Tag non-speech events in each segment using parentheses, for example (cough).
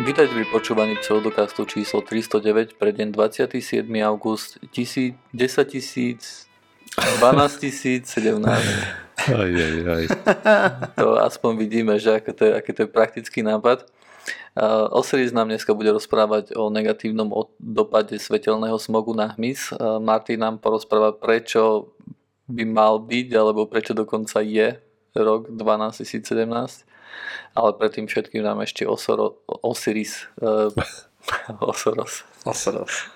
Vítajte pri počúvaní pseudokastu číslo 309 pre deň 27. august 10 tisíc 12 tisíc 17. Aj, aj, aj. (laughs) To aspoň vidíme, že aké to je, aký to je praktický nápad. Osiris nám dneska bude rozprávať o negatívnom dopade svetelného smogu na hmyz. Martin nám porozpráva, prečo by mal byť, alebo prečo dokonca je rok 12017. Ale predtým všetkým nám ešte Osoro, Osiris, uh, (laughs) Osoros. Osoros.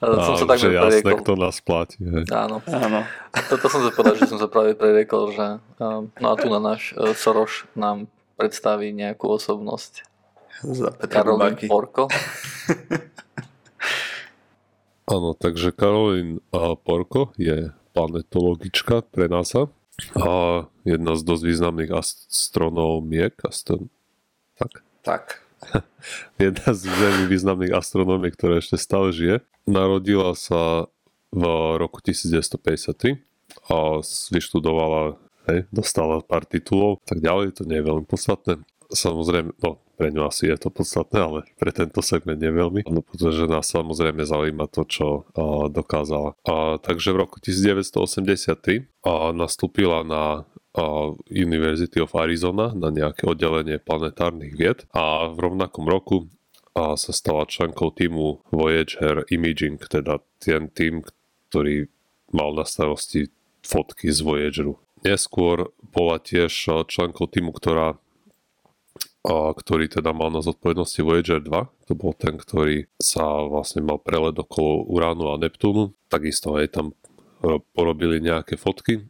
Som sa Á, tak že jasné, kto nás platí. Hej. Áno. Áno. Toto som sa povedal, že som sa práve preriekol, že um, no a tu na náš uh, Soroš nám predstaví nejakú osobnosť. Za Karolín. Porko. Áno, takže Karolín Porko je planetologička pre NASA a jedna z dosť významných astronómiek. Astro... Tak? Tak. (laughs) Jedna z veľmi významných astronómiek, ktorá ešte stále žije. Narodila sa v roku 1953 a vyštudovala, hej, dostala pár titulov, tak ďalej, to nie je veľmi podstatné. Samozrejme, no, pre ňu asi je to podstatné, ale pre tento segment nie veľmi, no, pretože nás samozrejme zaujíma to, čo a, dokázala. A, takže v roku 1983 a, nastúpila na a, University of Arizona na nejaké oddelenie planetárnych vied a v rovnakom roku a sa stala členkou týmu Voyager Imaging, teda ten tým, ktorý mal na starosti fotky z Voyageru. Neskôr bola tiež členkou týmu, ktorá a, ktorý teda mal na zodpovednosti Voyager 2. To bol ten, ktorý sa vlastne mal prelet okolo Uránu a Neptúnu. Takisto aj tam ro- porobili nejaké fotky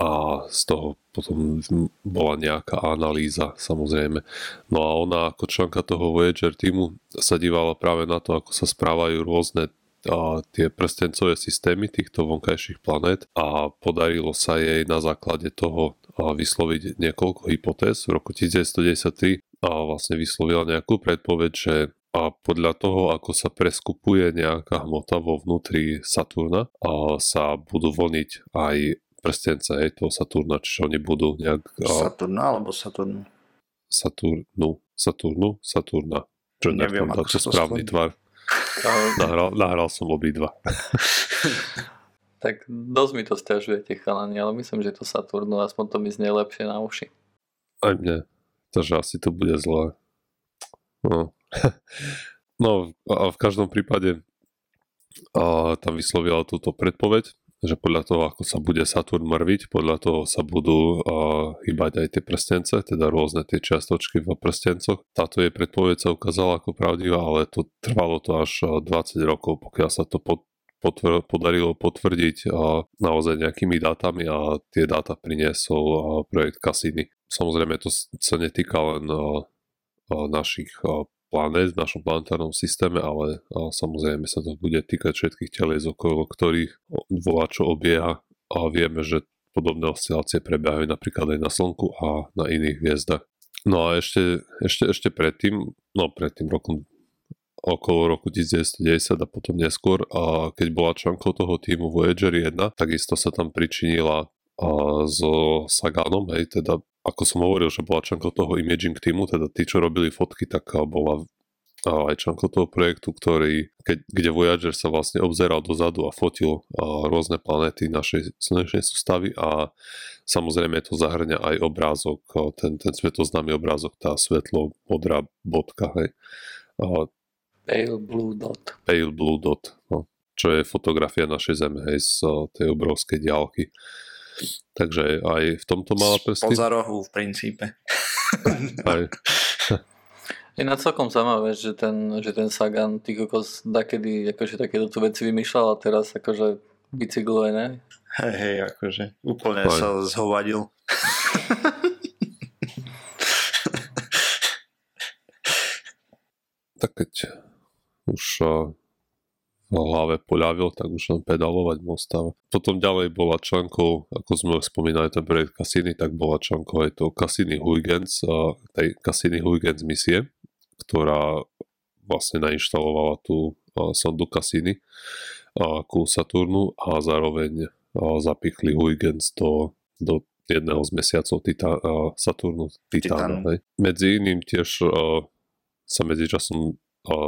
a z toho potom bola nejaká analýza samozrejme. No a ona ako členka toho Voyager týmu sa dívala práve na to, ako sa správajú rôzne a tie prstencové systémy týchto vonkajších planét a podarilo sa jej na základe toho vysloviť niekoľko hypotéz. V roku 1993 a vlastne vyslovila nejakú predpoveď, že a podľa toho, ako sa preskupuje nejaká hmota vo vnútri Saturna, a sa budú vlniť aj prstence hej, toho Saturna, čiže oni budú nejak a, Saturna alebo Saturn? Saturnu, Saturnu, Saturna. Čo Neviem, ako to sa to správny tvar. (laughs) Nahral, nahral som obidva. (laughs) Tak dosť mi to stiažujete, chalani, ale myslím, že to Saturnu, aspoň to mi znie lepšie na uši. Aj mne. Takže asi to bude zlé. No, (laughs) no a v každom prípade a tam vyslovila túto predpoveď, že podľa toho, ako sa bude Saturn mrviť, podľa toho sa budú a, hýbať aj tie prstence, teda rôzne tie čiastočky v prstencoch. Táto jej predpoveď sa ukázala ako pravdivá, ale to trvalo to až a, 20 rokov, pokiaľ sa to pod, potvr, podarilo potvrdiť naozaj nejakými dátami a tie dáta priniesol projekt Cassini. Samozrejme to sa netýka len našich a, planét v našom planetárnom systéme, ale samozrejme sa to bude týkať všetkých telies, okolo ktorých volá čo obieha a vieme, že podobné oscilácie prebiehajú napríklad aj na Slnku a na iných hviezdach. No a ešte, ešte, ešte predtým, no pred tým rokom okolo roku 1910 a potom neskôr, a keď bola členkou toho týmu Voyager 1, takisto sa tam pričinila a so Saganom, hej, teda ako som hovoril, že bola členkou toho imaging týmu, teda tí, čo robili fotky, tak bola aj členkou toho projektu, ktorý, keď, kde Voyager sa vlastne obzeral dozadu a fotil a rôzne planéty našej slnečnej sústavy a samozrejme to zahrňa aj obrázok, ten, ten svetoznámy obrázok, tá svetlo modrá bodka, hej. A Pale Blue Dot. Pale Blue Dot, no, čo je fotografia našej Zeme, hej, z o, tej obrovskej diálky. Takže aj v tomto mala prsty. Poza rohu v princípe. Aj, (laughs) Je na celkom zaujímavé, že ten, že ten Sagan, ty kokos, dakedy akože takéto tu veci vymýšľal a teraz akože bicykluje, ne? Hej, hej, akože úplne Aj. sa zhovadil. tak keď už v hlave poľavil, tak už len pedalovať mostáva. Potom ďalej bola členkou, ako sme spomínali, ten projekt Cassini, tak bola členkou aj to Cassini Huygens, a tej Cassini Huygens misie, ktorá vlastne nainštalovala tú a, sondu Cassini ku Saturnu a zároveň zapichli Huygens do, do jedného z mesiacov Tita, Saturnu, Titána. Medzi iným tiež sa medzičasom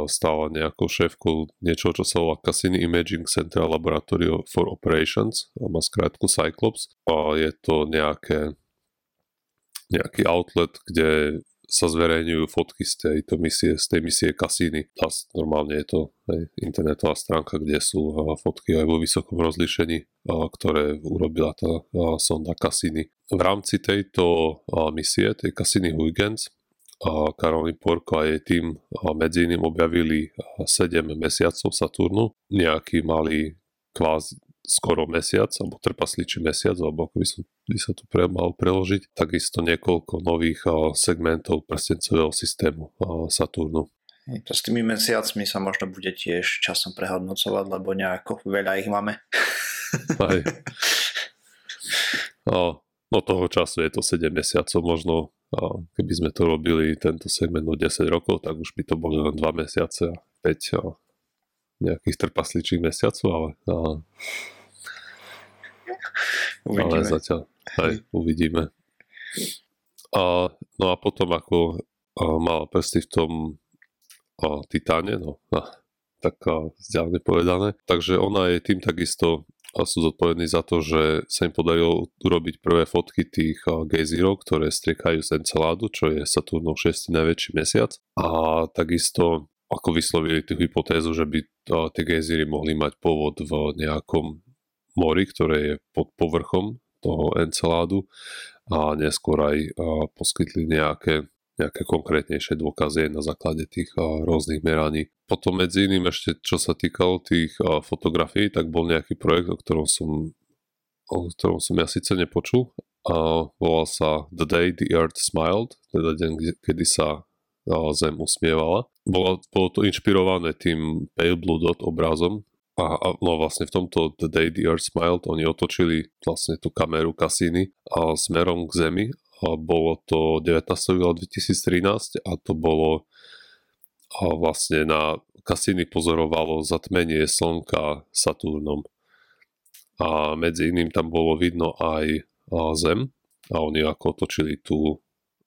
stala nejakou šéfkou niečo, čo sa volá Cassini Imaging Center Laboratory for Operations, má skrátku Cyclops. A je to nejaké, nejaký outlet, kde sa zverejňujú fotky z tejto misie, z tej misie Cassini. A normálne je to hej, internetová stránka, kde sú fotky aj vo vysokom rozlíšení, ktoré urobila tá sonda Cassini. V rámci tejto misie, tej Cassini Huygens, Karolín Porko a jej tým medzi iným objavili 7 mesiacov Saturnu, nejaký malý kvázi skoro mesiac, alebo trpasličí mesiac, alebo ako by, som, by sa to pre, mal preložiť, takisto niekoľko nových segmentov prstencového systému Saturnu. To s tými mesiacmi sa možno bude tiež časom prehodnocovať, lebo nejako veľa ich máme. Aj. No, (laughs) no toho času je to 7 mesiacov, možno a keby sme to robili tento segment o 10 rokov, tak už by to boli len 2 mesiace a 5 a nejakých trpasličích mesiacov, ale, a, uvidíme. ale zatiaľ aj uvidíme. A, no a potom ako a, mala prsty v tom a, titáne, no a, tak a, povedané. Takže ona je tým takisto a sú zodpovední za to, že sa im podarilo urobiť prvé fotky tých gejzírov, ktoré striekajú z Enceládu, čo je Saturnov 6. najväčší mesiac. A takisto ako vyslovili tú hypotézu, že by tie gejzíry mohli mať pôvod v nejakom mori, ktoré je pod povrchom toho Enceládu a neskôr aj poskytli nejaké nejaké konkrétnejšie dôkazy na základe tých rôznych meraní. Potom medzi iným ešte, čo sa týkalo tých fotografií, tak bol nejaký projekt, o ktorom som, o ktorom som ja síce nepočul. A volal sa The Day the Earth Smiled, teda deň, kedy sa Zem usmievala. Bolo, bolo to inšpirované tým Pale Blue Dot obrazom, a, a no vlastne v tomto The Day the Earth Smiled oni otočili vlastne tú kameru Cassini a smerom k Zemi bolo to 19. júla 2013 a to bolo vlastne na Cassini pozorovalo zatmenie Slnka Saturnom. A medzi iným tam bolo vidno aj Zem a oni ako otočili tú,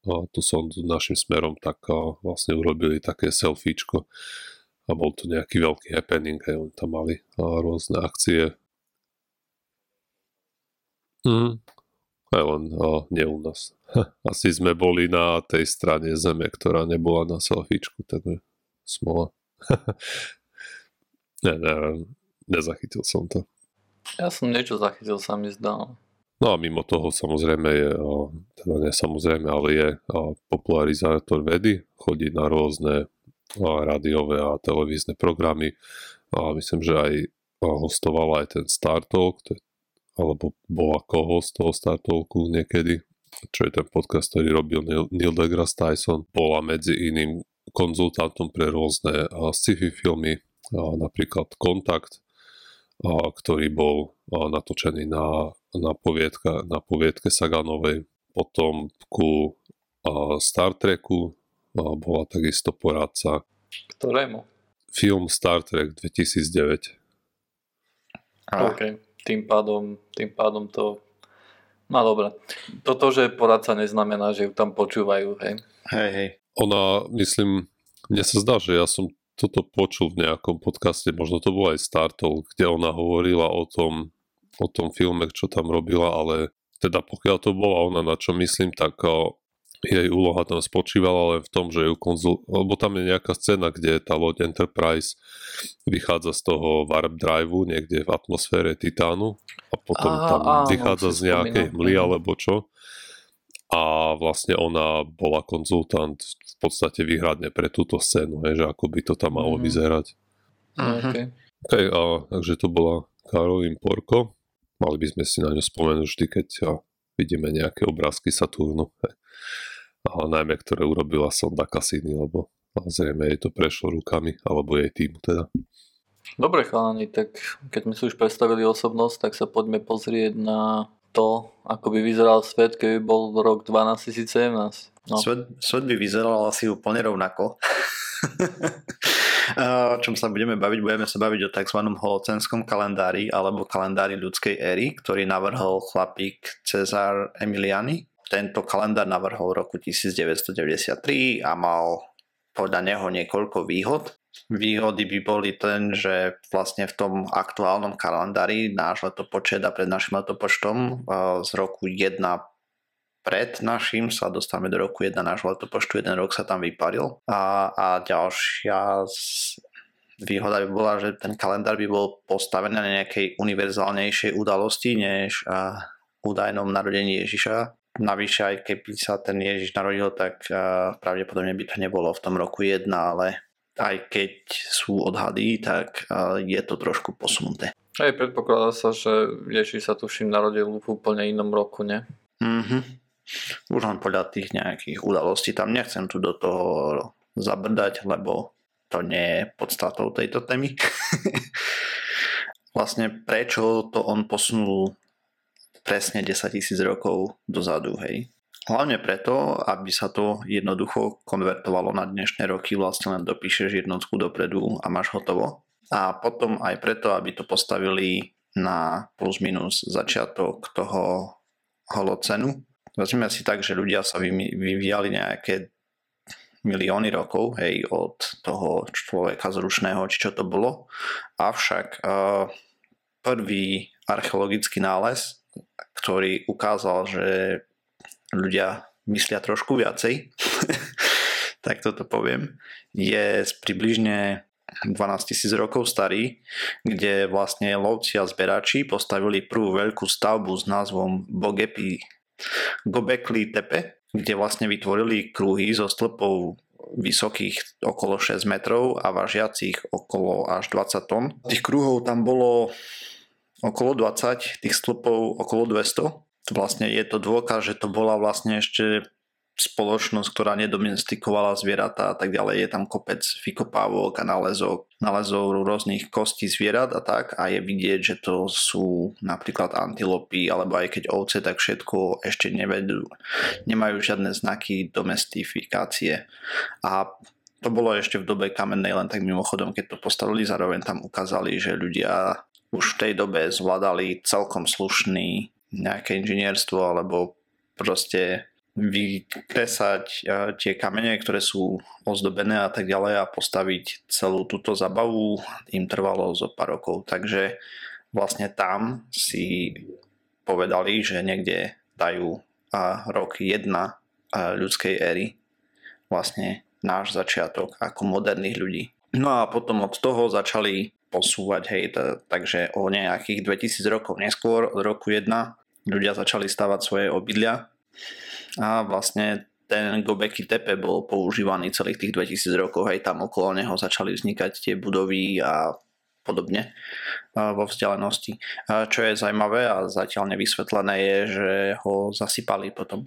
tú sondu našim smerom, tak vlastne urobili také selfiečko a bol to nejaký veľký happening, aj oni tam mali rôzne akcie. Mm, len o, nie u nás. Asi sme boli na tej strane zeme, ktorá nebola na selfiečku, takže smola. (laughs) ne, ne, nezachytil som to. Ja som niečo zachytil, sa mi zdal. No a mimo toho samozrejme je, teda nie samozrejme, ale je popularizátor vedy, chodí na rôzne rádiové a televízne programy a myslím, že aj hostoval aj ten Star Talk, to je alebo bol ako host toho Star Talku niekedy, čo je ten podcast, ktorý robil Neil, Neil deGrasse Tyson. Bola medzi iným konzultantom pre rôzne sci-fi filmy, napríklad Kontakt, ktorý bol natočený na, na, poviedka, na poviedke Saganovej. Potom ku Star Treku bola takisto poradca. Ktorému? Film Star Trek 2009. OK tým pádom, tým pádom to... No dobre. Toto, že poradca neznamená, že ju tam počúvajú, hej? Hej, hej. Ona, myslím, mne sa zdá, že ja som toto počul v nejakom podcaste, možno to bol aj Startol, kde ona hovorila o tom, o tom filme, čo tam robila, ale teda pokiaľ to bola ona, na čo myslím, tak jej úloha tam spočívala len v tom, že ju konzul... lebo tam je nejaká scéna, kde tá loď Enterprise vychádza z toho warp driveu niekde v atmosfére Titánu a potom á, tam á, vychádza z nejakej mly alebo čo a vlastne ona bola konzultant v podstate výhradne pre túto scénu, je, že ako by to tam malo mm. vyzerať. Mm-hmm. Okay. Okay, a, takže to bola Karolín Porko. Mali by sme si na ňu spomenúť vždy, keď a, vidíme nejaké obrázky Saturnu. (laughs) A najmä, ktoré urobila sonda Cassini, lebo zrejme jej to prešlo rukami, alebo jej týmu teda. Dobre chalani, tak keď sme si už predstavili osobnosť, tak sa poďme pozrieť na to, ako by vyzeral svet, keby bol rok 12017. No. Svet, svet by vyzeral asi úplne rovnako. (laughs) o čom sa budeme baviť? Budeme sa baviť o tzv. holocenskom kalendári alebo kalendári ľudskej éry, ktorý navrhol chlapík Cezar Emiliani. Tento kalendár navrhol v roku 1993 a mal podľa neho niekoľko výhod. Výhody by boli ten, že vlastne v tom aktuálnom kalendári náš letopočet a pred našim letopočtom z roku 1 pred našim sa dostávame do roku 1 nášho letopočtu, jeden rok sa tam vyparil. A, a ďalšia výhoda by bola, že ten kalendár by bol postavený na nejakej univerzálnejšej udalosti než údajnom narodení Ježiša. Navyše aj keby sa ten Ježiš narodil, tak pravdepodobne by to nebolo v tom roku 1, ale aj keď sú odhady, tak je to trošku posunuté. Aj predpokladá sa, že Ježiš sa tuším narodil v úplne inom roku, ne? Mhm. Už len podľa tých nejakých udalostí. Tam nechcem tu do toho zabrdať, lebo to nie je podstatou tejto témy. (laughs) vlastne prečo to on posunul presne 10 tisíc rokov dozadu, hej. Hlavne preto, aby sa to jednoducho konvertovalo na dnešné roky, vlastne len dopíšeš jednotku dopredu a máš hotovo. A potom aj preto, aby to postavili na plus minus začiatok toho holocenu. Vezmeme si tak, že ľudia sa vyvíjali nejaké milióny rokov, hej, od toho človeka zrušného, či čo to bolo. Avšak prvý archeologický nález ktorý ukázal, že ľudia myslia trošku viacej, (laughs) tak toto poviem, je približne 12 tisíc rokov starý, kde vlastne lovci a zberači postavili prvú veľkú stavbu s názvom Bogepi, Gobekli Tepe, kde vlastne vytvorili kruhy so stĺpov vysokých okolo 6 metrov a vážiacich okolo až 20 tón. Tých kruhov tam bolo okolo 20, tých stĺpov okolo 200. Vlastne je to dôkaz, že to bola vlastne ešte spoločnosť, ktorá nedomestikovala zvieratá a tak ďalej. Je tam kopec vykopávok a nálezov, nálezov rôznych kostí zvierat a tak a je vidieť, že to sú napríklad antilopy alebo aj keď ovce, tak všetko ešte nevedú, nemajú žiadne znaky domestifikácie. A to bolo ešte v dobe kamennej, len tak mimochodom, keď to postavili, zároveň tam ukázali, že ľudia už v tej dobe zvládali celkom slušný nejaké inžinierstvo alebo proste vykresať tie kamene, ktoré sú ozdobené a tak ďalej a postaviť celú túto zabavu im trvalo zo pár rokov. Takže vlastne tam si povedali, že niekde dajú rok 1 ľudskej éry vlastne náš začiatok ako moderných ľudí. No a potom od toho začali posúvať, hej, to, takže o nejakých 2000 rokov neskôr, od roku 1, ľudia začali stavať svoje obydlia a vlastne ten Gobekli Tepe bol používaný celých tých 2000 rokov, hej, tam okolo neho začali vznikať tie budovy a podobne vo vzdialenosti. Čo je zaujímavé a zatiaľ nevysvetlené je, že ho zasypali potom.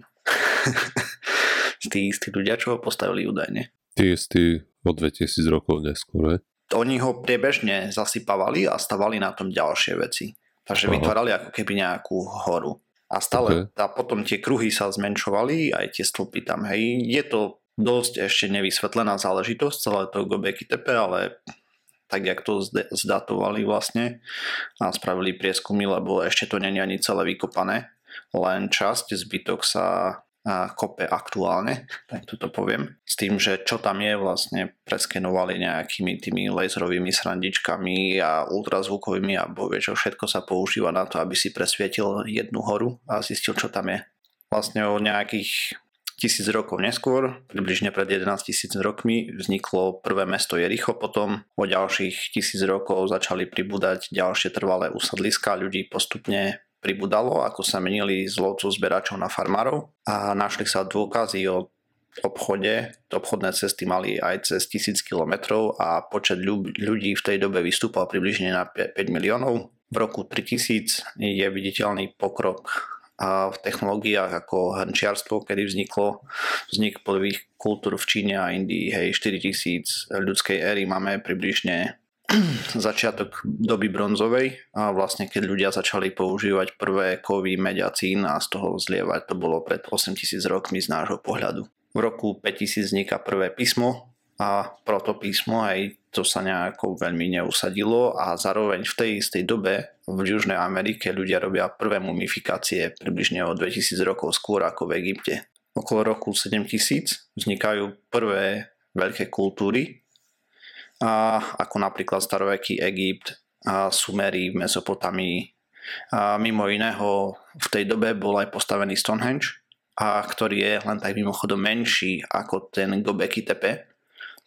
(laughs) tí istí ľudia, čo ho postavili údajne. Tí istí o 2000 rokov neskôr, oni ho priebežne zasypávali a stavali na tom ďalšie veci. Takže Aha. vytvárali ako keby nejakú horu. A stále okay. a potom tie kruhy sa zmenšovali, aj tie stĺpy tam. Hej. Je to dosť ešte nevysvetlená záležitosť celé to Gobekli Tepe, ale tak jak to zdatovali vlastne a spravili prieskumy, lebo ešte to není ani celé vykopané, len časť, zbytok sa kope aktuálne, tak toto poviem. S tým, že čo tam je vlastne preskenovali nejakými tými laserovými srandičkami a ultrazvukovými a bovie, čo všetko sa používa na to, aby si presvietil jednu horu a zistil, čo tam je. Vlastne o nejakých tisíc rokov neskôr, približne pred 11 tisíc rokmi, vzniklo prvé mesto Jericho, potom o ďalších tisíc rokov začali pribúdať ďalšie trvalé usadliska, ľudí postupne pribudalo, ako sa menili z lovcov zberačov na farmárov a našli sa dôkazy o obchode. Obchodné cesty mali aj cez 1000 km a počet ľudí v tej dobe vystúpal približne na 5 miliónov. V roku 3000 je viditeľný pokrok v technológiách ako hrnčiarstvo, kedy vzniklo vznik prvých kultúr v Číne a Indii, hej, 4000 ľudskej éry máme približne (clears throat) začiatok doby bronzovej a vlastne keď ľudia začali používať prvé kovy mediacín a z toho zlievať, to bolo pred 8000 rokmi z nášho pohľadu. V roku 5000 vzniká prvé písmo a protopísmo, aj to sa nejako veľmi neusadilo a zároveň v tej istej dobe v Južnej Amerike ľudia robia prvé mumifikácie približne o 2000 rokov skôr ako v Egypte. Okolo roku 7000 vznikajú prvé veľké kultúry, a ako napríklad staroveký Egypt, Sumery v Mesopotamii. Mimo iného v tej dobe bol aj postavený Stonehenge, a ktorý je len tak mimochodom menší ako ten Gobekli Tepe.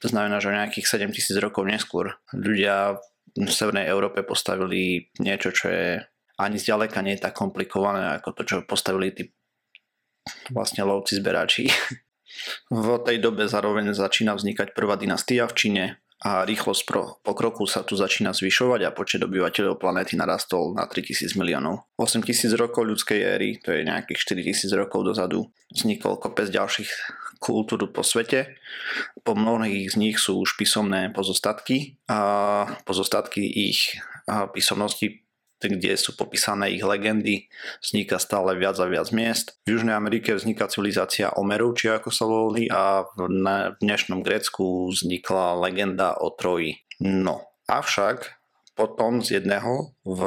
To znamená, že nejakých 7000 rokov neskôr ľudia v Severnej Európe postavili niečo, čo je ani zďaleka nie je tak komplikované ako to, čo postavili tí vlastne lovci zberači. (laughs) V tej dobe zároveň začína vznikať prvá dynastia v Číne a rýchlosť pokroku sa tu začína zvyšovať a počet obyvateľov planéty narastol na 3000 miliónov. 8000 rokov ľudskej éry, to je nejakých 4000 rokov dozadu, vznikol kopec ďalších kultúr po svete. Po mnohých z nich sú už písomné pozostatky a pozostatky ich písomnosti kde sú popísané ich legendy, vzniká stále viac a viac miest. V Južnej Amerike vzniká civilizácia Omerov, či ako sa volili, a v dnešnom Grécku vznikla legenda o Troji. No, avšak potom z jedného v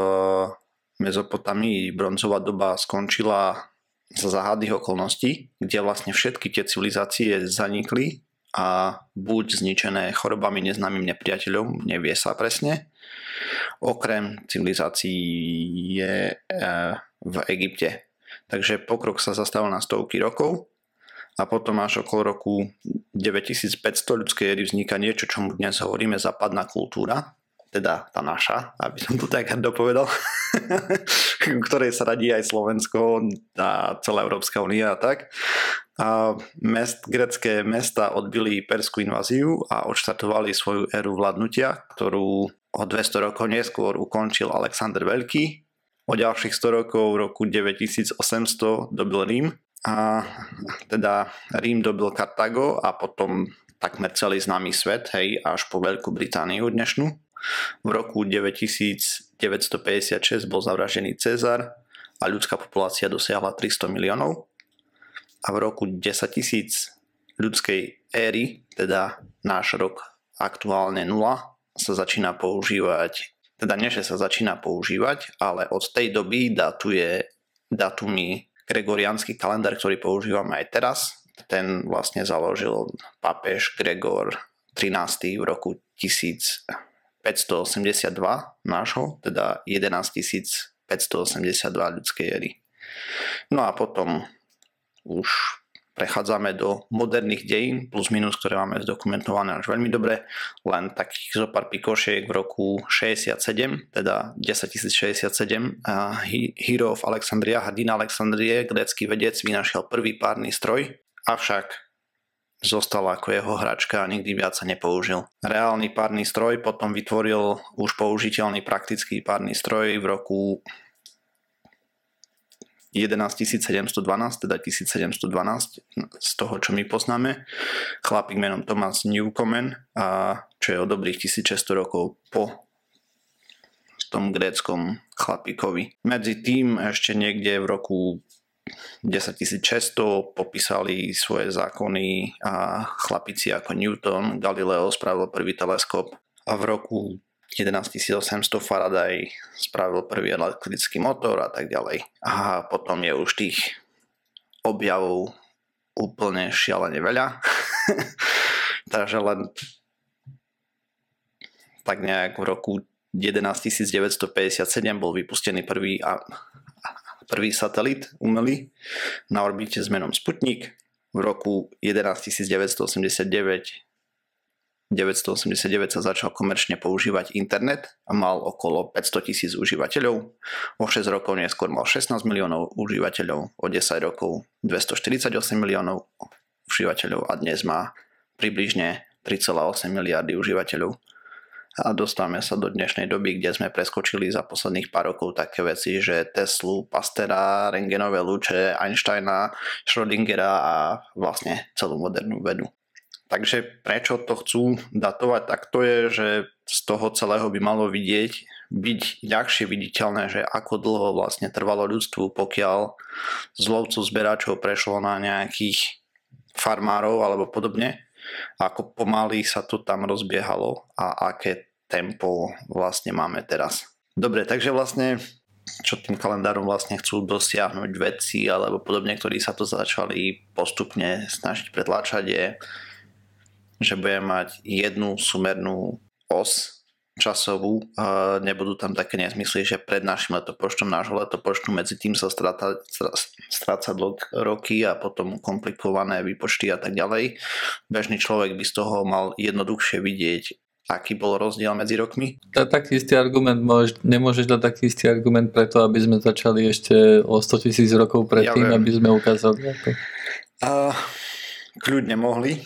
Mezopotamii bronzová doba skončila za záhadných okolností, kde vlastne všetky tie civilizácie zanikli a buď zničené chorobami neznámym nepriateľom, nevie sa presne, okrem civilizácií je v Egypte. Takže pokrok sa zastavil na stovky rokov a potom až okolo roku 9500 ľudskej éry vzniká niečo, čo mu dnes hovoríme západná kultúra, teda tá naša, aby som to tak dopovedal, (laughs) ktorej sa radí aj Slovensko a celá Európska únia a tak. A mest, grecké mesta odbili perskú inváziu a odštartovali svoju éru vládnutia, ktorú o 200 rokov neskôr ukončil Alexander Veľký. O ďalších 100 rokov v roku 9800 dobil Rím a teda Rím dobil Kartago a potom takmer celý známy svet, hej, až po Veľkú Britániu dnešnú. V roku 9956 bol zavražený Cezar a ľudská populácia dosiahla 300 miliónov. A v roku 10 tisíc ľudskej éry, teda náš rok aktuálne 0, sa začína používať, teda nie, že sa začína používať, ale od tej doby datuje datumy gregoriánsky kalendár, ktorý používame aj teraz. Ten vlastne založil pápež Gregor 13. v roku 1582 nášho, teda 11 582 ľudskej éry. No a potom už prechádzame do moderných dejín, plus minus, ktoré máme zdokumentované až veľmi dobre, len takých zo pár pikošiek v roku 67, teda 1067, Hero of Alexandria, hrdina Alexandrie, grécky vedec, vynašiel prvý párny stroj, avšak zostal ako jeho hračka a nikdy viac sa nepoužil. Reálny párny stroj potom vytvoril už použiteľný praktický párny stroj v roku 11712, teda 1712 z toho, čo my poznáme. Chlapík menom Thomas Newcomen, a čo je o dobrých 1600 rokov po tom gréckom chlapíkovi. Medzi tým ešte niekde v roku 10600 popísali svoje zákony a chlapici ako Newton, Galileo spravil prvý teleskop a v roku 11800 Faraday spravil prvý elektrický motor a tak ďalej. A potom je už tých objavov úplne šialene veľa. (laughs) Takže len tak nejak v roku 11957 bol vypustený prvý, a, prvý satelit umelý na orbite s menom Sputnik. V roku 11989 989 sa začal komerčne používať internet a mal okolo 500 tisíc užívateľov. O 6 rokov neskôr mal 16 miliónov užívateľov, o 10 rokov 248 miliónov užívateľov a dnes má približne 3,8 miliardy užívateľov. A dostávame sa do dnešnej doby, kde sme preskočili za posledných pár rokov také veci, že Teslu, Pastera, rengenové lúče, Einsteina, Schrödingera a vlastne celú modernú vedu. Takže prečo to chcú datovať, tak to je, že z toho celého by malo vidieť, byť ľahšie viditeľné, že ako dlho vlastne trvalo ľudstvu, pokiaľ z lovcov zberačov prešlo na nejakých farmárov alebo podobne, ako pomaly sa to tam rozbiehalo a aké tempo vlastne máme teraz. Dobre, takže vlastne čo tým kalendárom vlastne chcú dosiahnuť vedci alebo podobne, ktorí sa to začali postupne snažiť pretláčať je že bude mať jednu sumernú os časovú, nebudú tam také nezmysly, že pred našim letopočtom, nášho letopočtu, medzi tým sa stráca, stráca roky a potom komplikované výpočty a tak ďalej. Bežný človek by z toho mal jednoduchšie vidieť, aký bol rozdiel medzi rokmi? Taký istý argument, môž, nemôžeš dať taký istý argument preto, aby sme začali ešte o 100 tisíc rokov predtým, ja aby sme ukázali ako. Uh, kľudne mohli,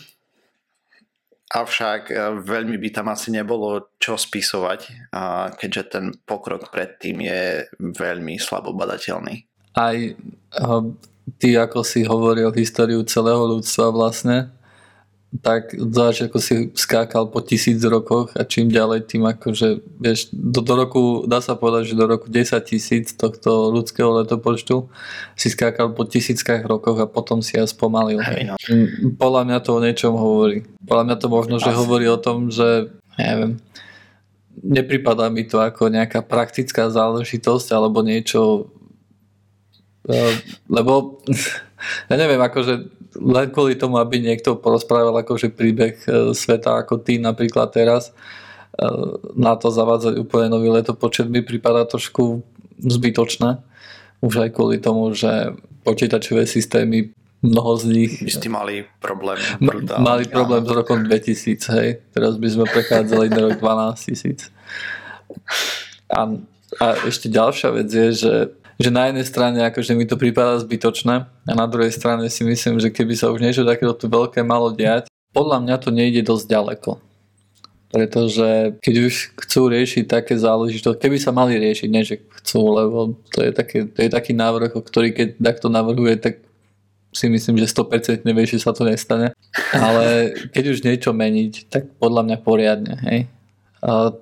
Avšak e, veľmi by tam asi nebolo čo spisovať, keďže ten pokrok predtým je veľmi slabo badateľný. Aj e, ty, ako si hovoril históriu celého ľudstva vlastne, tak zvlášť ako si skákal po tisíc rokoch a čím ďalej tým akože, vieš, do, do roku, dá sa povedať, že do roku 10 tisíc tohto ľudského letopočtu si skákal po tisíckach rokoch a potom si ja spomalil. Hej, no. Podľa mňa to o niečom hovorí. Podľa mňa to možno, že Asi. hovorí o tom, že neviem, nepripadá mi to ako nejaká praktická záležitosť alebo niečo e, lebo (laughs) ja neviem, akože len kvôli tomu, aby niekto porozprával akože príbeh e, sveta ako ty napríklad teraz, e, na to zavádzať úplne nový letopočet mi prípada trošku zbytočné. Už aj kvôli tomu, že počítačové systémy mnoho z nich... By ste mali problém. Brutálne. Mali problém s rokom 2000, hej. Teraz by sme prechádzali na rok 12 tisíc. A, a ešte ďalšia vec je, že že na jednej strane akože mi to prípada zbytočné a na druhej strane si myslím, že keby sa už niečo takéto tu veľké malo diať, podľa mňa to nejde dosť ďaleko. Pretože keď už chcú riešiť také záležitosti, keby sa mali riešiť, nie že chcú, lebo to je, také, to je taký návrh, ktorý keď takto navrhuje, tak si myslím, že 100% vie, že sa to nestane. Ale keď už niečo meniť, tak podľa mňa poriadne. Hej?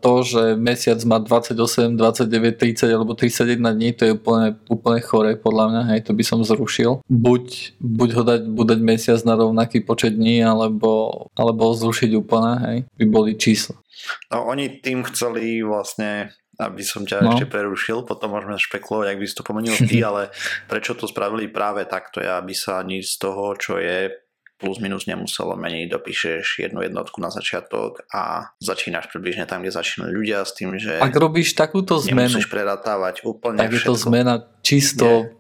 To, že mesiac má 28, 29, 30 alebo 31 dní, to je úplne, úplne chore podľa mňa, hej, to by som zrušil. Buď, buď ho dať, buď dať mesiac na rovnaký počet dní, alebo, alebo zrušiť úplne, hej, by boli čísla. No oni tým chceli vlastne aby som ťa no. ešte prerušil, potom môžeme špekulovať, ak by si to pomenil ty, (laughs) ale prečo to spravili práve takto, aby sa nič z toho, čo je plus minus nemuselo meniť, dopíšeš jednu jednotku na začiatok a začínaš približne tam, kde začínali ľudia s tým, že Ak robíš takúto zmenu, nemusíš predatávať úplne tak všetko. je to zmena čisto nie.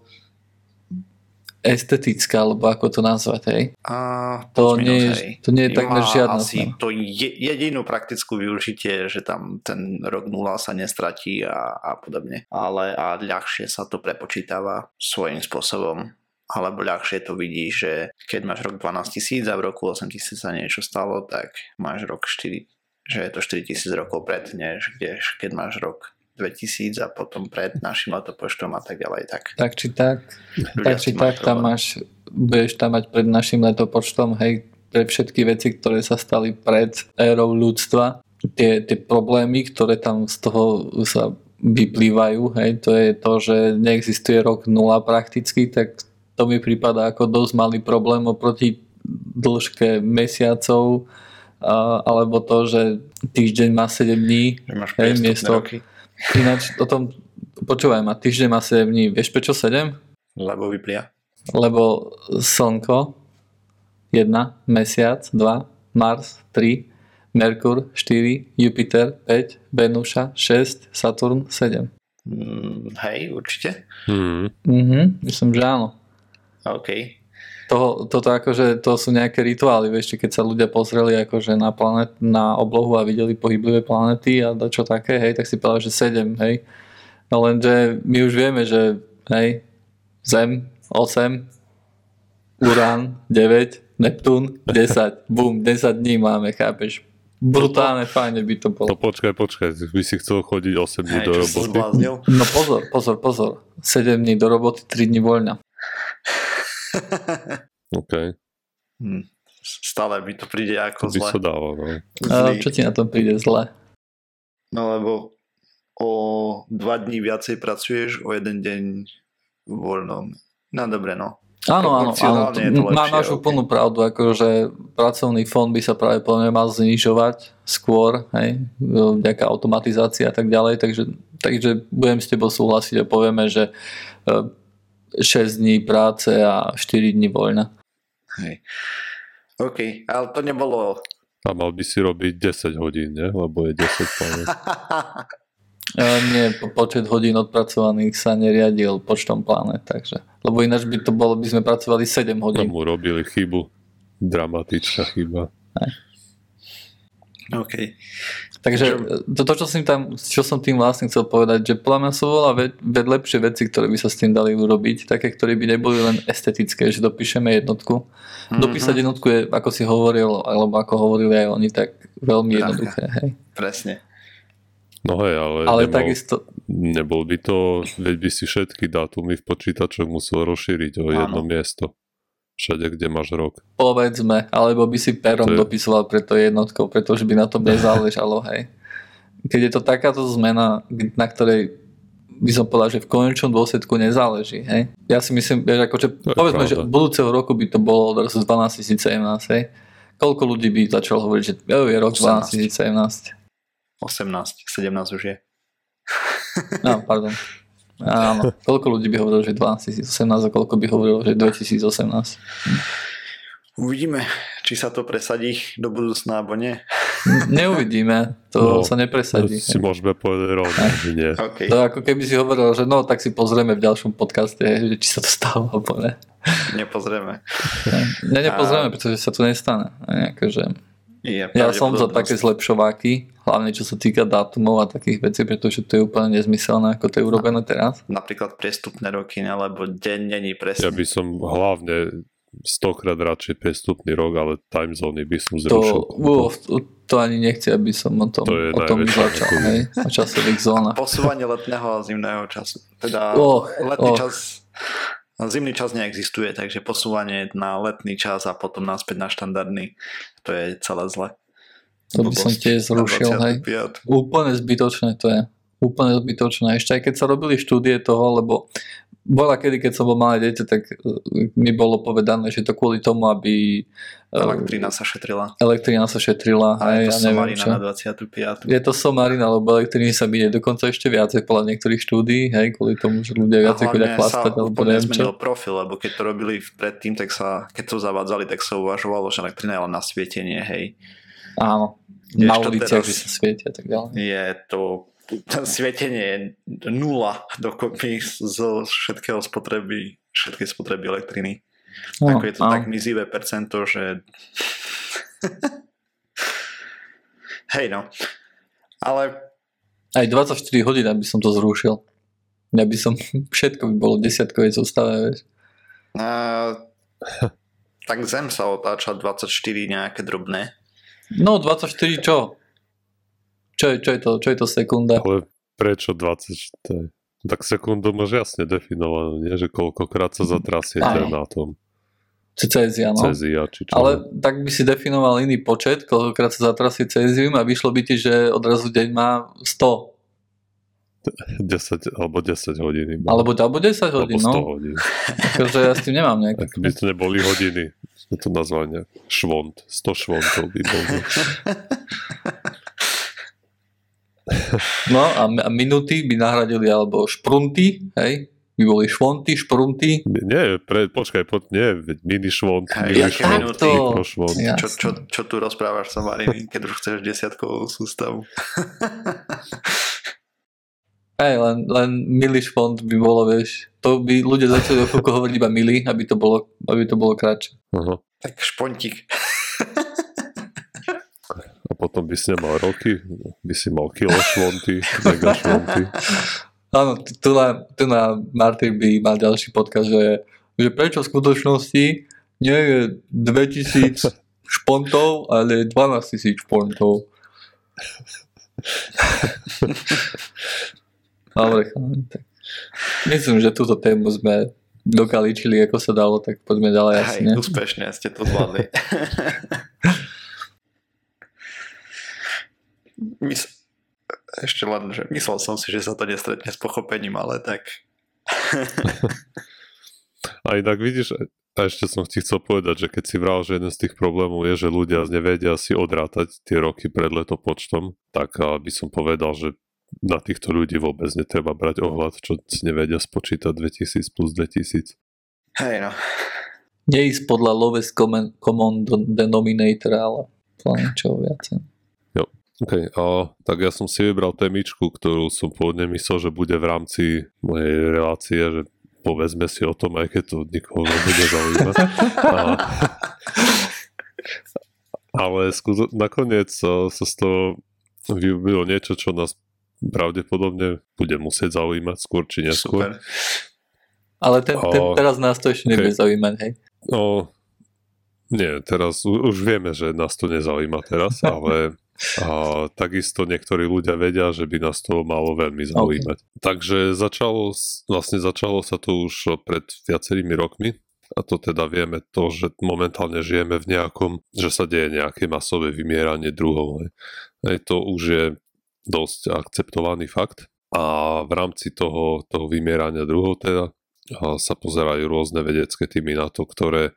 estetická, alebo ako to nazvať, hej? A, to, nie je, to nie je takmer žiadna asi zmena. to je, jedinú praktickú využitie, že tam ten rok 0 sa nestratí a, a podobne. Ale a ľahšie sa to prepočítava svojím spôsobom alebo ľahšie to vidíš, že keď máš rok 12 tisíc a v roku 8 tisíc sa niečo stalo, tak máš rok 4, že je to 4 tisíc rokov pred, než keď máš rok 2000 a potom pred našim letopočtom a tak ďalej. Tak, tak či tak, tak, či tak tam máš, budeš tam mať pred našim letopočtom, hej, pre všetky veci, ktoré sa stali pred érou ľudstva, tie, tie problémy, ktoré tam z toho sa vyplývajú, hej, to je to, že neexistuje rok nula prakticky, tak to mi prípada ako dosť malý problém oproti dĺžke mesiacov a, alebo to, že týždeň má 7 dní. Že máš hej, miesto, roky. Ináč o tom, počúvaj ma, týždeň má 7 dní. Vieš prečo 7? Lebo vyplia. Lebo Slnko 1, Mesiac 2, Mars 3, Merkur 4, Jupiter 5, Venúša 6, Saturn 7. Mm, hej, určite. Mm. Mhm, myslím, že áno. OK. To, toto akože, to sú nejaké rituály, vieš, keď sa ľudia pozreli akože na, planet, na oblohu a videli pohyblivé planety a čo také, hej, tak si povedal, že 7, hej. No lenže my už vieme, že hej, Zem 8, Urán 9, Neptún 10, bum, 10 dní máme, chápeš? Brutálne fajne by to bolo. No počkaj, počkaj, by si chcel chodiť 8 dní do roboty. No pozor, pozor, pozor. 7 dní do roboty, 3 dní voľna. (laughs) OK. Hm. Stále mi to príde ako to by zle. sa dalo, no. A čo ti na tom príde zle? No lebo o dva dní viacej pracuješ, o jeden deň voľnom. No dobre, no. Áno, áno, áno. Má, máš úplnú okay. pravdu, akože pracovný fond by sa práve plne mal znižovať skôr, hej, nejaká automatizácia a tak ďalej, takže, takže budem s tebou súhlasiť a povieme, že e, 6 dní práce a 4 dní voľna. Hej. OK, ale to nebolo A mal by si robiť 10 hodín, ne? Lebo je 10 planet. E, nie, po- počet hodín odpracovaných sa neriadil počtom planet, takže. Lebo ináč by to bolo, by sme pracovali 7 hodín. Tomu robili chybu. Dramatická chyba. OK. Takže to, to čo, som tam, čo som tým vlastne chcel povedať, že podľa mňa sú veľa ve, ve, lepšie veci, ktoré by sa s tým dali urobiť, také, ktoré by neboli len estetické, že dopíšeme jednotku. Mhm. Dopísať jednotku je, ako si hovoril, alebo ako hovorili aj oni, tak veľmi jednoduché. Hej. Presne. No hej, ale, Ale nebol, takisto, nebol by to, veď by si všetky dátumy v počítačoch musel rozšíriť o jedno Áno. miesto. Všade, kde máš rok. povedzme, alebo by si perom To je- dopisoval pre to jednotkou, pretože by na tom nezáležalo, (laughs) hej. Keď je to takáto zmena, na ktorej by som povedal, že v konečnom dôsledku nezáleží, hej. Ja si myslím, vieš, ako, že To je povedzme, že pravda. budúceho roku by to bolo odrazu z 12 17, hej. Koľko ľudí by začalo hovoriť, že jo, je rok 12 17. 18, 17 už je. No, pardon. (laughs) Áno, (laughs) koľko ľudí by hovorilo, že 12 18 a koľko by hovorilo, že 2018. Uvidíme, či sa to presadí do budúcna, alebo nie. Neuvidíme, to No, sa To nepresadí. si môžeme povedať rovno, že nie. OK. To ako keby si hovoril, že no, tak si pozrieme v ďalšom podcaste, že či sa to stalo, alebo ne. Nepozrieme. Ne, nepozrieme, pretože sa to nestane. Akože, Je ja som za také zlepšováky, hlavne čo sa týka dátumov a takých vecí, pretože to je úplne nezmyselné, ako to je urobené teraz. Napríklad priestupné roky, alebo deň není presne. Ja by som hlavne stokrát radšej prestupný rok, ale time zóny by som To, zrušil. uf, to, to ani nechci, aby som o tom, To je o tom začal, hej, o časových zónach. Posúvanie letného a zimného času. Teda Och, letný och. čas Zimný čas neexistuje, takže posúvanie na letný čas a potom naspäť na štandardný, to je celé zle. To by som tiež zrušil, hej. 25. Úplne zbytočné to je. Úplne zbytočné. Ešte aj keď sa robili štúdie toho, lebo bola kedy, keď som bol malé dieťa, tak e, mi bolo povedané, že to kvôli tomu, aby e, Elektrina sa šetrila. elektrina sa šetrila. A je hej, to ja neviem somarina čo. na 25. Je to somarina, lebo elektriny sa minie dokonca ešte viacej podľa niektorých štúdí, hej, kvôli tomu, že ľudia viacej chodia hlavne chlastať, sa neviem čo. zmenil profil, lebo keď to robili predtým, tak sa, keď to zavádzali, tak sa uvažovalo, že elektrina je len na svietenie, hej. Áno, Kdežto na uliciach, že sa svietia a tak ďalej. Je to svietenie je nula dokopy zo všetkého spotreby, všetkej spotreby elektriny. No, Ako je to áno. tak mizivé percento, že... Hej no. Ale Aj 24 hodín, aby som to zrušil. Ja by som, všetko by bolo v desiatkovej zostave, vieš. uh, (laughs) tak Zem sa otáča 24 nejaké drobné. No 24 čo? Čo je, čo je to, čo je to sekunda? Ale prečo 20? to je- Tak sekundu máš jasne definované, nie? že koľkokrát sa zatrasie Áno. ten atom. Cézia, no. Cezia, či čo. Ale tak by si definoval iný počet, koľkokrát sa zatrasie cézium a vyšlo by ti, že odrazu deň má 100. 10, alebo 10 hodín. Iba. Alebo, alebo 10 alebo hodín, 100 no. hodín. Takže ja s tým nemám nejaký... Ak by to neboli hodiny, to nazvali nejak švont. 100 švontov by bolo. (laughs) No a, a minúty by nahradili alebo šprunty, hej? By boli švonty, šprunty. Nie, pre, počkaj, po, nie, mini švont, mini aké švont, mikro švont. Ja. Čo, čo, čo tu rozprávaš sa Marini, keď už chceš desiatkovú sústavu? (laughs) Hej, len, len milý švont by bolo, vieš. To by ľudia začali o chvíľku hovoriť iba milý, aby to bolo, aby to bolo kratšie. Aha. tak špontík. A potom by si nemal roky, by si mal kilo švonty, (laughs) mega švonty. Áno, tu- na, tu na Martin by mal ďalší podcast, že, že prečo v skutočnosti nie je 2000 (laughs) špontov, ale 12 tisíc špontov. (laughs) Dobre, tak. Myslím, že túto tému sme dokaličili, ako sa dalo, tak poďme ďalej Hej, ne? úspešne ste to zvládli. Mys- ešte len, že myslel som si, že sa to nestretne s pochopením, ale tak (laughs) A inak vidíš, a ešte som ti chcel povedať, že keď si vral, že jeden z tých problémov je, že ľudia nevedia si odrátať tie roky pred letopočtom, tak by som povedal, že na týchto ľudí vôbec netreba brať ohľad, čo si nevedia spočítať 2000 plus 2000. hej no. Neísť podľa lowest common, common denominator, ale čo viacej. OK, a, tak ja som si vybral témičku, ktorú som pôvodne myslel, že bude v rámci mojej relácie, že povedzme si o tom, aj keď to nikoho nebude zaujímať. A, ale skúzo, nakoniec sa, z toho vyubilo niečo, čo nás pravdepodobne bude musieť zaujímať skôr či neskôr. Super. Ale ten, ten, O, teraz nás to ešte okej. nebude zaujímať, hej. No, nie, teraz už vieme, že nás to nezaujíma teraz, (laughs) ale a, takisto niektorí ľudia vedia, že by nás to malo veľmi zaujímať. Takže začalo, vlastne začalo sa to už pred viacerými rokmi a to teda vieme to, že momentálne žijeme v nejakom, že sa deje nejaké masové vymieranie druhov. Hej, to už je dosť akceptovaný fakt a v rámci toho, toho vymierania druhov teda sa pozerajú rôzne vedecké týmy na to, ktoré,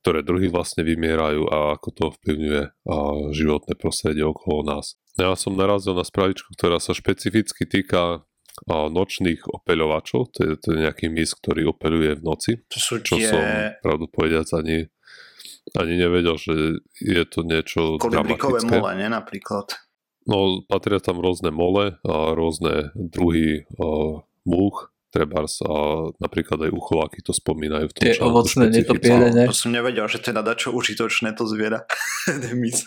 ktoré druhy vlastne vymierajú a ako to ovplyvňuje životné prostredie okolo nás. Ja som narazil na spravičku, ktorá sa špecificky týka nočných opeľovačov, to je, to je nejaký mis, ktorý opeľuje v noci, To sú čo tie som pravdu povediac ani, ani nevedel, že je to niečo dramatické. mole, ne, napríklad. No, patria tam rôzne mole a rôzne druhy a, múch, trebárs a napríklad aj uchováky to spomínajú v tom Tie ovocné netopiere, ne? To som nevedel, že to je na dačo užitočné to zviera. (laughs) Mis.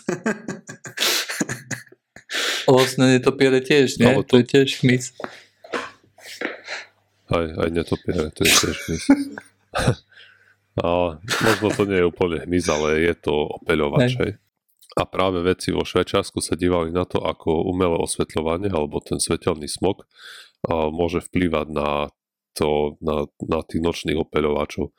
Ovocné netopiere tiež, nie? Ale To to- je tiež mis. Aj, aj netopiere, to je tiež hmyz. a možno to nie je úplne hmyz, ale je to opeľovač, hej. A práve vedci vo Švajčiarsku sa dívali na to, ako umelé osvetľovanie alebo ten svetelný smog môže vplývať na, to, na, na tých nočných opeľovačov.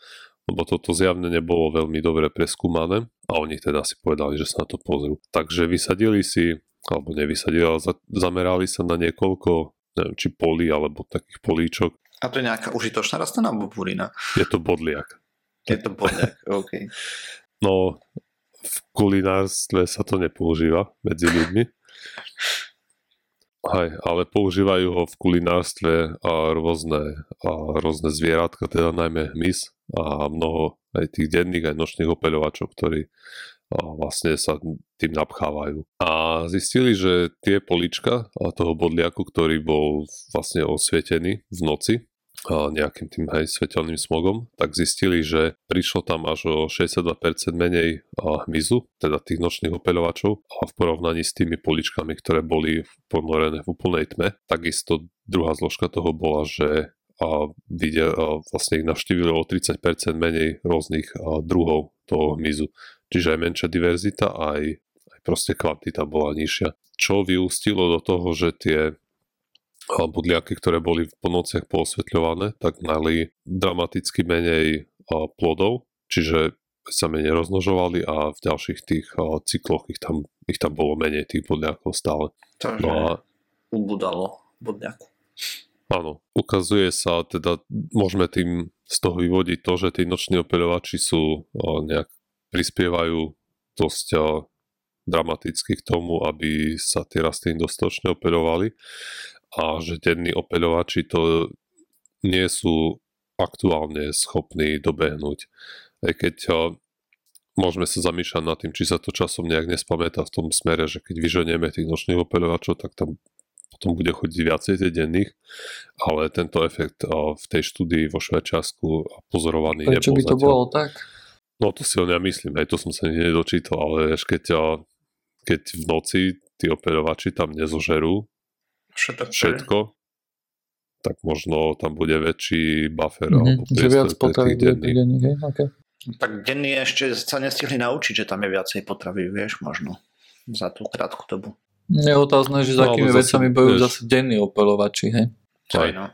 Lebo toto zjavne nebolo veľmi dobre preskúmané a oni teda si povedali, že sa na to pozrú. Takže vysadili si, alebo nevysadili, ale za, zamerali sa na niekoľko, neviem, či polí alebo takých políčok, A to je nejaká užitočná rastlina alebo burina? je to bodliak. Je to bodľak, (laughs) OK. No, v kulinárstve sa to nepoužíva medzi ľuďmi. Aj, ale používajú ho v kulinárstve a rôzne, a rôzne zvieratka, teda najmä hmyz a mnoho aj tých denných, aj nočných opeľovačov, ktorí a vlastne sa tým napchávajú. A zistili, že tie polička toho bodliaku, ktorý bol vlastne osvietený v noci, nejakým tým aj svetelným smogom, tak zistili, že prišlo tam až o 62% menej hmyzu, teda tých nočných opeľovačov a v porovnaní s tými poličkami, ktoré boli ponorené v úplnej tme. Takisto druhá zložka toho bola, že a vidia, a vlastne ich navštívilo o 30% menej rôznych druhov toho hmyzu. Čiže aj menšia diverzita, aj, aj proste kvantita bola nižšia. Čo vyústilo do toho, že tie budliaky, ktoré boli po nociach poosvetľované, tak mali dramaticky menej plodov, čiže sa menej rozmnožovali a v ďalších tých cykloch ich tam, ich tam bolo menej tých budliakov stále. Takže No a ubudalo bodľaku. áno, ukazuje sa, teda môžeme tým z toho vyvodiť to, že tí noční opeľovači sú nejak prispievajú dosť dramaticky k tomu, aby sa tie rastliny dostatočne opeľovali a že denní opeľovači to nie sú aktuálne schopní dobehnúť. Aj keď a, môžeme sa zamýšľať nad tým, či sa to časom nejak nespamätá v tom smere, že keď vyženieme tých nočných opeľovačov, tak tam potom bude chodiť viacej tej denných, ale tento efekt a, v tej štúdii vo Švajčiarsku pozorovaný Prečo nebol by to zatiaľ. bolo tak? No to si o ja myslím, aj to som sa nedočítal, ale keď, a, keď v noci tí opeľovači tam nezožerú Všetko. všetko, tak možno tam bude väčší buffer Mhm, alebo Že viac tých bude denných. hej? Okay. Tak denní ešte sa nestihli naučiť, že tam je viacej potravy, vieš, možno za tú krátku dobu. Je otázne, že s No, akými vecami bojujú vieš- zase denní opeľovači, hej? Aj, no.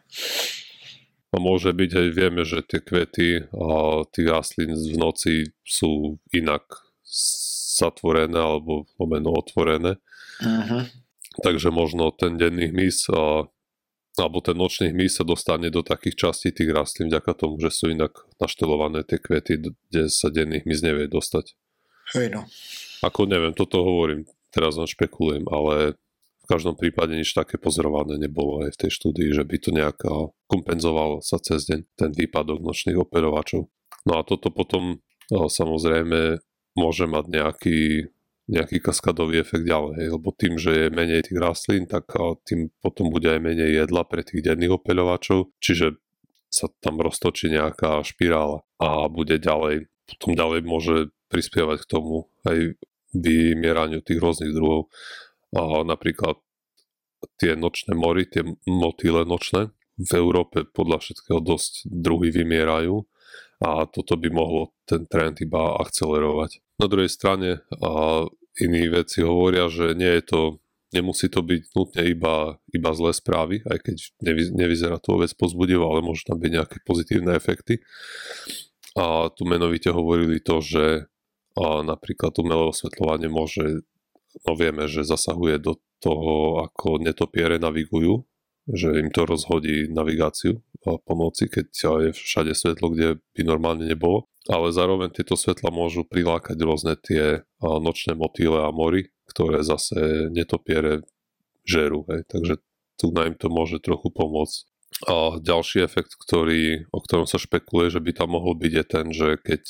A môže byť aj vieme, že tie kvety a tých rastlín v noci sú inak zatvorené alebo lomeno otvorené. Uh-huh. Takže možno ten denný hmyz a, alebo ten nočný hmyz sa dostane do takých častí tých rastlín vďaka tomu, že sú inak naštelované tie kvety, kde sa denný hmyz nevie dostať. Hej, no. Ako neviem, toto hovorím, teraz len špekulujem, ale v každom prípade nič také pozorované nebolo aj v tej štúdii, že by to nejak kompenzovalo sa cez deň ten výpadok nočných operovačov. No a toto potom samozrejme môže mať nejaký nejaký kaskadový efekt ďalej, lebo tým, že je menej tých rastlín, tak tým potom bude aj menej jedla pre tých denných opeľovačov, čiže sa tam roztočí nejaká špirála a bude ďalej, potom ďalej môže prispievať k tomu aj vymieraniu tých rôznych druhov. A napríklad tie nočné mory, tie motýle nočné, v Európe podľa všetkého dosť druhy vymierajú a toto by mohlo ten trend iba akcelerovať. Na druhej strane iní veci hovoria, že nie je to, nemusí to byť nutne iba, iba zlé správy, aj keď nevy, nevyzerá to vec pozbudivo, ale môžu tam byť nejaké pozitívne efekty. A tu menovite hovorili to, že a napríklad umelé osvetľovanie môže, no vieme, že zasahuje do toho, ako netopiere navigujú, že im to rozhodí navigáciu a pomoci, keď je všade svetlo, kde by normálne nebolo. Ale zároveň tieto svetla môžu prilákať rôzne tie nočné motýle a mory, ktoré zase netopiere žerú. Hej. Takže tu na im to môže trochu pomôcť. A ďalší efekt, ktorý, o ktorom sa špekuluje, že by tam mohol byť, je ten, že keď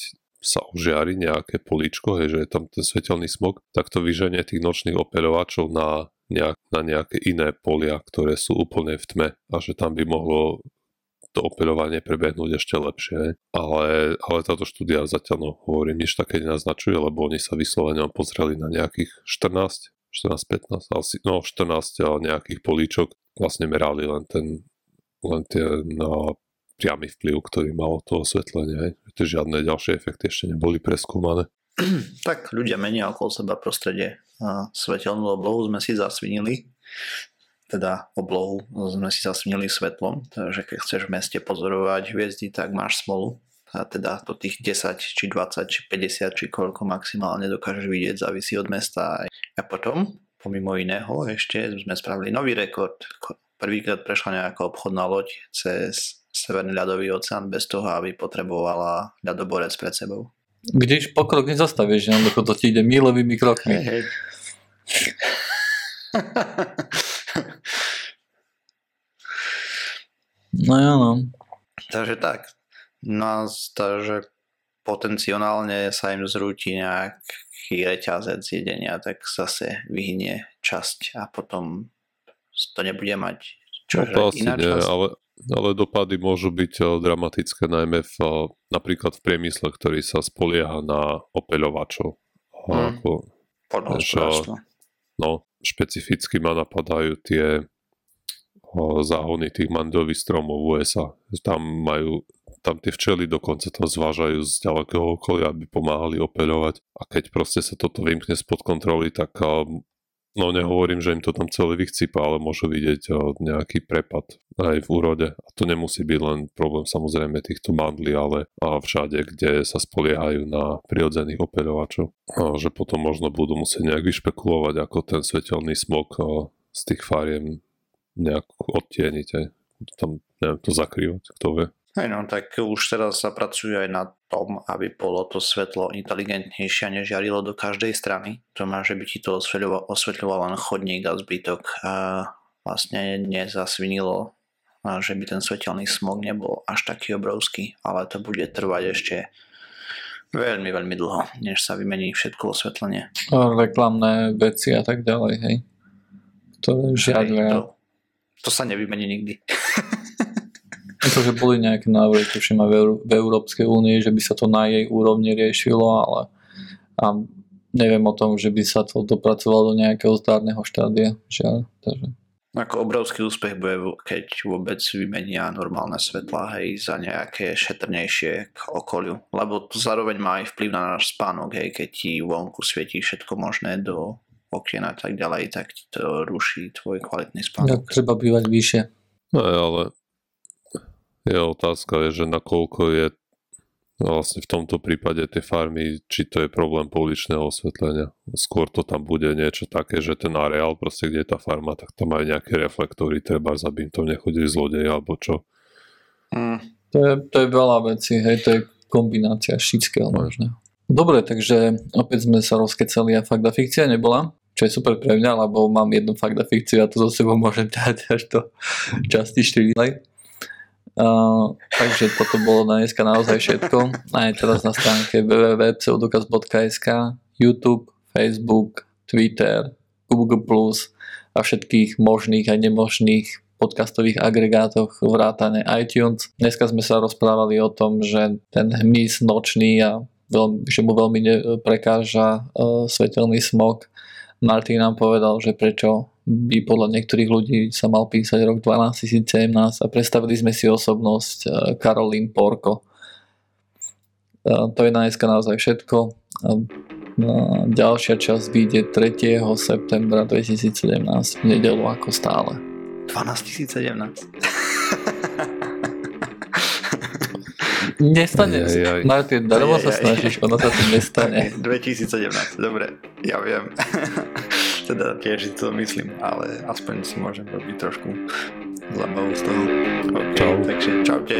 sa ožiari nejaké políčko, hej, že je tam ten svetelný smog, tak to vyženie tých nočných operovačov na, nejak, na nejaké iné polia, ktoré sú úplne v tme a že tam by mohlo to operovanie prebehnúť ešte lepšie. Ale, ale táto štúdia zatiaľ, no, hovorím, nič také nenaznačuje, lebo oni sa vyslovene pozreli na nejakých 14, 14, 15, asi, no 14 nejakých políčok. Vlastne merali len ten len tie no, priamy vplyv, ktorý malo to osvetlenie. To žiadne ďalšie efekty ešte neboli preskúmané. Tak ľudia menia okolo seba prostredie. A svetelnú oblohu sme si zasvinili, teda oblohu sme si zasvinili svetlom, takže keď chceš v meste pozorovať hviezdy, tak máš smolu. A teda to tých 10, či 20, či 50, či koľko maximálne dokážeš vidieť, závisí od mesta. A potom, pomimo iného, ešte sme spravili nový rekord. Prvýkrát prešla nejaká obchodná loď cez Severný ľadový oceán bez toho, aby potrebovala ľadoborec pred sebou. Když pokrok nezastavíš, jednoducho to ti ide mílovými krokmi. Hey, hey. (laughs) no jo, no. Takže tak. No a že potenciálne sa im zrúti nejaký reťazec jedenia, tak zase vyhnie časť a potom to nebude mať čo, no to asi nie, ale ale dopady môžu byť eh, dramatické najmä v, eh, napríklad v priemysle, ktorý sa spolieha na opeľovačov. Hmm. Ako, že, no, špecificky ma napadajú tie eh, záhony tých mandových stromov v USA. Tam majú tam tie včely dokonca to zvážajú z ďalekého okolia, aby pomáhali opeľovať. A keď proste sa toto vymkne spod kontroly, tak No nehovorím, že im to tam celé vychcípa, ale môžu vidieť nejaký prepad aj v úrode. A to nemusí byť len problém samozrejme týchto mandlí, ale všade, kde sa spoliehajú na prirodzených operovačov. A že potom možno budú musieť nejak vyšpekulovať, ako ten svetelný smog z tých fariem nejak odtieniť. Aj. Tam neviem, to zakrývať, kto vie. Hej no, tak už teraz sa pracuje aj na tom, aby bolo to svetlo inteligentnejšie a nežiarilo do každej strany. To má, že by ti to osvetľoval len chodník a zbytok a vlastne nezasvinilo, a že by ten svetelný smog nebol až taký obrovský, ale to bude trvať ešte veľmi, veľmi dlho, než sa vymení všetko osvetlenie. Reklamné veci a tak ďalej, hej? To žiadne. To, sa nevymení nikdy. (laughs) To, že boli nejaké návrhy, tuším aj v, Euró- v Európskej únii, že by sa to na jej úrovni riešilo, ale a neviem o tom, že by sa to dopracovalo do nejakého zdárneho štádia. Žiaľ, takže. Ako obrovský úspech bude, keď vôbec vymenia normálne svetla hej, za nejaké šetrnejšie k okoliu. Lebo to zároveň má aj vplyv na náš spánok, hej, keď ti vonku svietí všetko možné do okien a tak ďalej, tak to ruší tvoj kvalitný spánok. Ja, treba bývať vyššie. No ale je otázka, je, že nakoľko je vlastne v tomto prípade tie farmy, či to je problém pouličného osvetlenia. Skôr to tam bude niečo také, že ten areál, proste kde je tá farma, tak tam aj nejaké reflektory, treba, aby im to nechodili zlodeji alebo čo. Mm. To, je, to je veľa vecí, hej, to je kombinácia všetkého no. možného. Dobre, takže opäť sme sa rozkecali a fakt a fikcia nebola, čo je super pre mňa, lebo mám jednu fakt a fikciu a to zo sebou môžem dať (laughs) až do časti 4. Uh, takže toto bolo na dneska naozaj všetko. Aj teraz na stránke www.pseudokaz.sk, YouTube, Facebook, Twitter, Google+, a všetkých možných a nemožných podcastových agregátoch vrátane iTunes. Dneska sme sa rozprávali o tom, že ten hmyz nočný a veľmi, že mu veľmi prekáža uh, svetelný smog. Martin nám povedal, že prečo by podľa niektorých ľudí sa mal písať rok 2017 a predstavili sme si osobnosť uh, Karolín Porko. Uh, to je na dneska naozaj všetko. Uh, ďalšia časť vyjde 3. septembra 2017 v nedelu ako stále. 12 Nestane aj, aj. Martin, darmo sa snažíš, ono sa to nestane. (laughs) 2017, dobre, ja viem. (laughs) teda tiež si to myslím, ale aspoň si môžem robiť trošku zabavu z toho. Okay, Čau. Takže čaute.